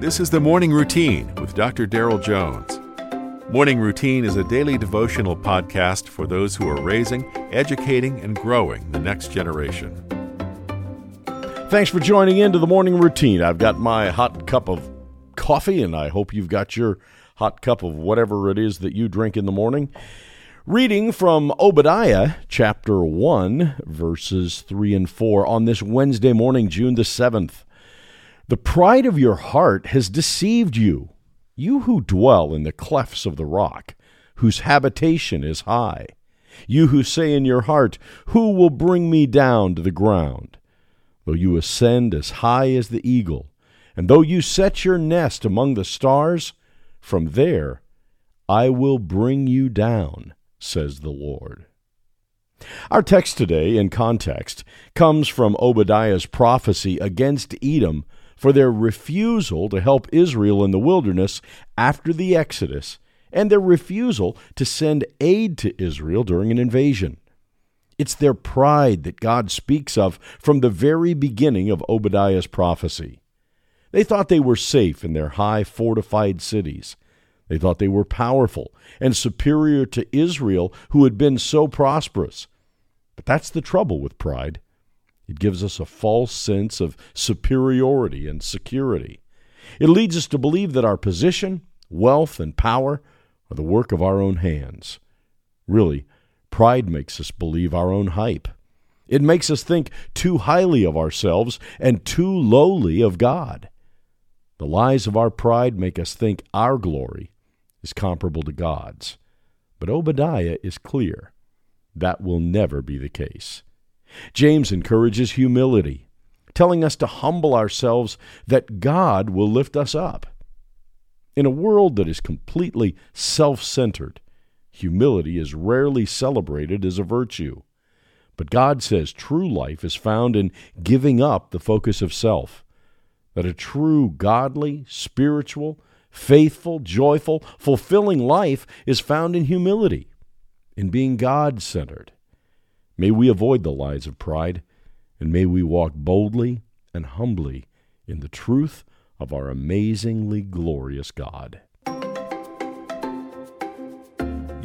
This is the Morning Routine with Dr. Darrell Jones. Morning Routine is a daily devotional podcast for those who are raising, educating, and growing the next generation. Thanks for joining in to the morning routine. I've got my hot cup of coffee, and I hope you've got your hot cup of whatever it is that you drink in the morning. Reading from Obadiah chapter 1, verses 3 and 4 on this Wednesday morning, June the 7th. The pride of your heart has deceived you, you who dwell in the clefts of the rock, whose habitation is high. You who say in your heart, Who will bring me down to the ground? Though you ascend as high as the eagle, and though you set your nest among the stars, from there I will bring you down says the Lord. Our text today, in context, comes from Obadiah's prophecy against Edom for their refusal to help Israel in the wilderness after the Exodus and their refusal to send aid to Israel during an invasion. It's their pride that God speaks of from the very beginning of Obadiah's prophecy. They thought they were safe in their high fortified cities they thought they were powerful and superior to Israel, who had been so prosperous. But that's the trouble with pride. It gives us a false sense of superiority and security. It leads us to believe that our position, wealth, and power are the work of our own hands. Really, pride makes us believe our own hype. It makes us think too highly of ourselves and too lowly of God. The lies of our pride make us think our glory is comparable to God's. But Obadiah is clear. That will never be the case. James encourages humility, telling us to humble ourselves that God will lift us up. In a world that is completely self centered, humility is rarely celebrated as a virtue. But God says true life is found in giving up the focus of self, that a true, godly, spiritual, faithful, joyful, fulfilling life is found in humility, in being God centered. May we avoid the lies of pride, and may we walk boldly and humbly in the truth of our amazingly glorious God.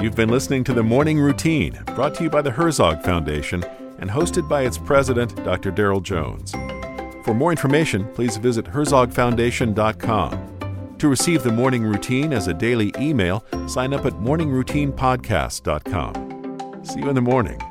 You've been listening to the Morning Routine, brought to you by the Herzog Foundation and hosted by its president, Dr. Darrell Jones. For more information, please visit herzogfoundation.com. To receive the morning routine as a daily email, sign up at morningroutinepodcast.com. See you in the morning.